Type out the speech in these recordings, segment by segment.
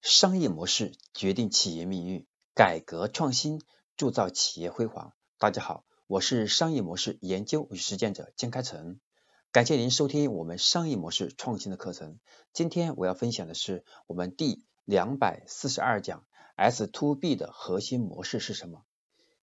商业模式决定企业命运，改革创新铸造企业辉煌。大家好，我是商业模式研究与实践者江开成，感谢您收听我们商业模式创新的课程。今天我要分享的是我们第两百四十二讲 S to B 的核心模式是什么？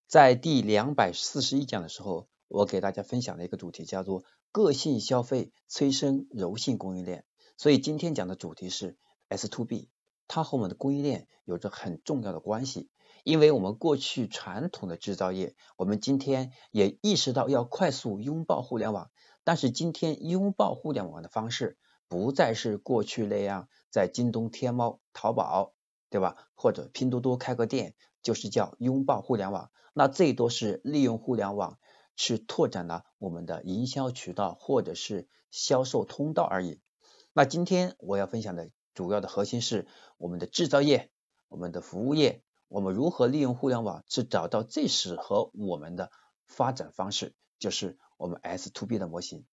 在第两百四十一讲的时候，我给大家分享了一个主题，叫做个性消费催生柔性供应链。所以今天讲的主题是 S to B。它和我们的供应链有着很重要的关系，因为我们过去传统的制造业，我们今天也意识到要快速拥抱互联网，但是今天拥抱互联网的方式不再是过去那样在京东、天猫、淘宝，对吧？或者拼多多开个店，就是叫拥抱互联网，那最多是利用互联网去拓展了我们的营销渠道或者是销售通道而已。那今天我要分享的。主要的核心是我们的制造业、我们的服务业，我们如何利用互联网去找到最适合我们的发展方式，就是我们 S to B 的模型。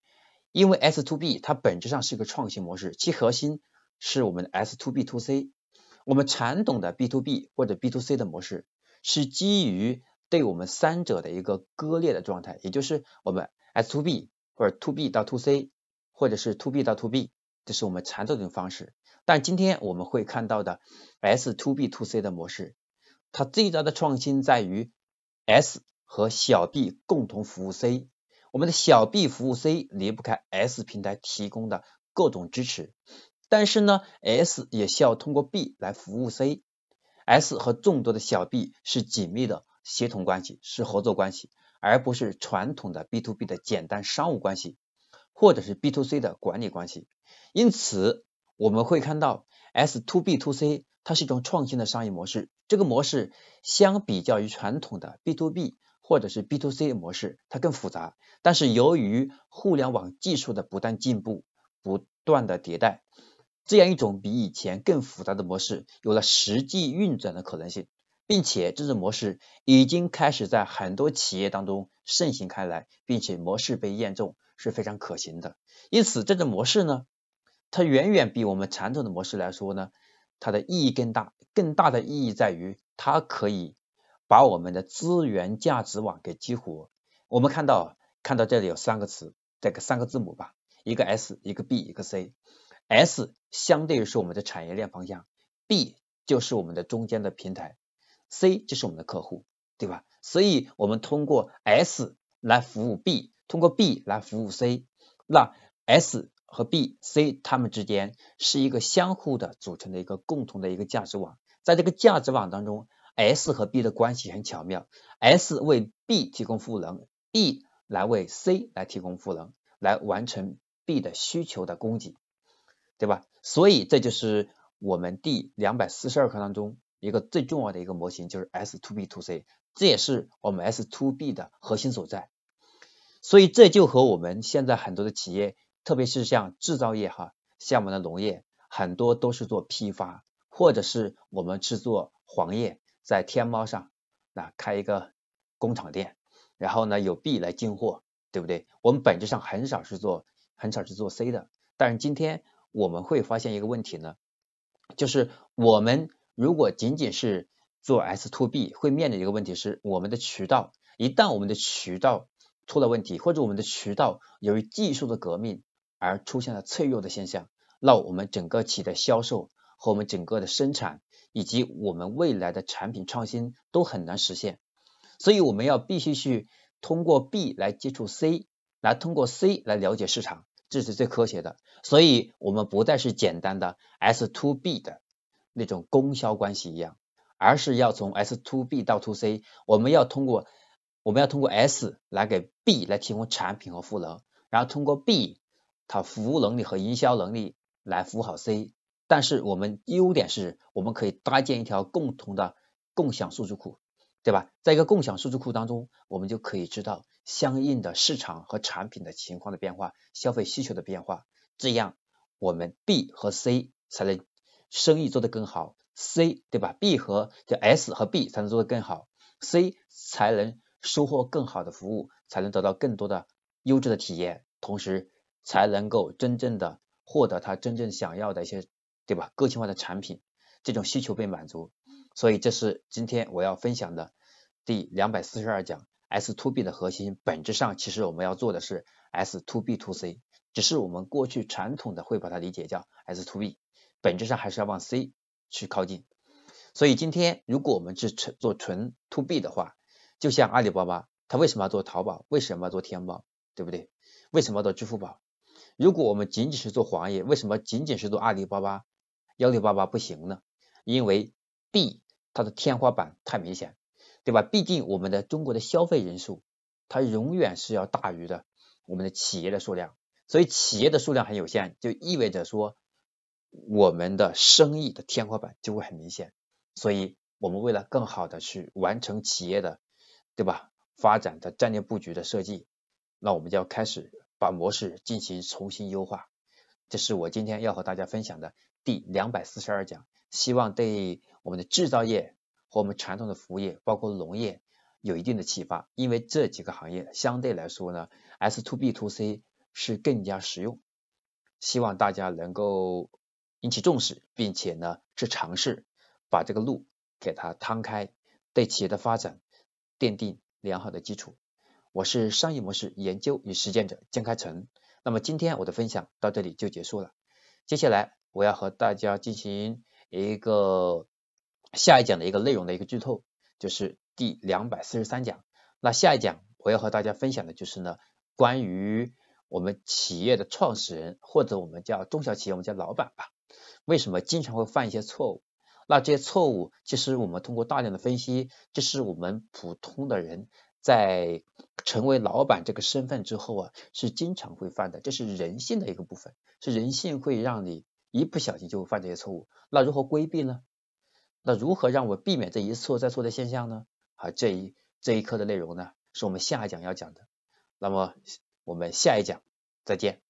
因为 S to B 它本质上是一个创新模式，其核心是我们的 S to B to C。我们传统的 B to B 或者 B to C 的模式是基于对我们三者的一个割裂的状态，也就是我们 S to B 或者 to B 到 to C，或者是 to B 到 to B，这是我们传统的方式。但今天我们会看到的 S to B to C 的模式，它最大的创新在于 S 和小 B 共同服务 C，我们的小 B 服务 C 离不开 S 平台提供的各种支持，但是呢，S 也需要通过 B 来服务 C，S 和众多的小 B 是紧密的协同关系，是合作关系，而不是传统的 B to B 的简单商务关系，或者是 B to C 的管理关系，因此。我们会看到 S to B to C，它是一种创新的商业模式。这个模式相比较于传统的 B to B 或者是 B to C 模式，它更复杂。但是由于互联网技术的不断进步、不断的迭代，这样一种比以前更复杂的模式有了实际运转的可能性，并且这种模式已经开始在很多企业当中盛行开来，并且模式被验证是非常可行的。因此，这种模式呢？它远远比我们传统的模式来说呢，它的意义更大。更大的意义在于，它可以把我们的资源价值网给激活。我们看到，看到这里有三个词，这个三个字母吧，一个 S，一个 B，一个 C。S 相对于是我们的产业链方向，B 就是我们的中间的平台，C 就是我们的客户，对吧？所以，我们通过 S 来服务 B，通过 B 来服务 C，那 S。和 B、C 它们之间是一个相互的组成的一个共同的一个价值网，在这个价值网当中，S 和 B 的关系很巧妙，S 为 B 提供赋能，B 来为 C 来提供赋能，来完成 B 的需求的供给，对吧？所以这就是我们第两百四十二课当中一个最重要的一个模型，就是 S to B to C，这也是我们 S to B 的核心所在。所以这就和我们现在很多的企业。特别是像制造业哈，像我们的农业，很多都是做批发，或者是我们是做黄页，在天猫上那开一个工厂店，然后呢有 B 来进货，对不对？我们本质上很少是做，很少是做 C 的。但是今天我们会发现一个问题呢，就是我们如果仅仅是做 S to B，会面临一个问题是，我们的渠道一旦我们的渠道出了问题，或者我们的渠道由于技术的革命，而出现了脆弱的现象，那我们整个企业的销售和我们整个的生产以及我们未来的产品创新都很难实现。所以我们要必须去通过 B 来接触 C，来通过 C 来了解市场，这是最科学的。所以我们不再是简单的 S to B 的那种供销关系一样，而是要从 S to B 到 to C，我们要通过我们要通过 S 来给 B 来提供产品和赋能，然后通过 B。它服务能力和营销能力来服务好 C，但是我们优点是我们可以搭建一条共同的共享数据库，对吧？在一个共享数据库当中，我们就可以知道相应的市场和产品的情况的变化、消费需求的变化，这样我们 B 和 C 才能生意做得更好，C 对吧？B 和就 S 和 B 才能做得更好，C 才能收获更好的服务，才能得到更多的优质的体验，同时。才能够真正的获得他真正想要的一些，对吧？个性化的产品，这种需求被满足。所以这是今天我要分享的第两百四十二讲 S to B 的核心。本质上其实我们要做的是 S to B to C，只是我们过去传统的会把它理解叫 S to B，本质上还是要往 C 去靠近。所以今天如果我们是纯做纯 to B 的话，就像阿里巴巴，它为什么要做淘宝？为什么要做天猫？对不对？为什么要做支付宝？如果我们仅仅是做黄页，为什么仅仅是做阿里巴巴、幺六八八不行呢？因为 B 它的天花板太明显，对吧？毕竟我们的中国的消费人数，它永远是要大于的我们的企业的数量，所以企业的数量很有限，就意味着说我们的生意的天花板就会很明显。所以，我们为了更好的去完成企业的，对吧？发展的战略布局的设计，那我们就要开始把模式进行重新优化。这是我今天要和大家分享的第两百四十二讲，希望对我们的制造业和我们传统的服务业，包括农业有一定的启发。因为这几个行业相对来说呢，S to B to C 是更加实用。希望大家能够引起重视，并且呢去尝试。把这个路给它摊开，对企业的发展奠定良好的基础。我是商业模式研究与实践者江开成。那么今天我的分享到这里就结束了。接下来我要和大家进行一个下一讲的一个内容的一个剧透，就是第两百四十三讲。那下一讲我要和大家分享的就是呢，关于我们企业的创始人或者我们叫中小企业，我们叫老板吧，为什么经常会犯一些错误？那这些错误，其实我们通过大量的分析，这是我们普通的人在成为老板这个身份之后啊，是经常会犯的，这是人性的一个部分，是人性会让你一不小心就会犯这些错误。那如何规避呢？那如何让我避免这一错再错的现象呢？啊，这一这一课的内容呢，是我们下一讲要讲的。那么我们下一讲再见。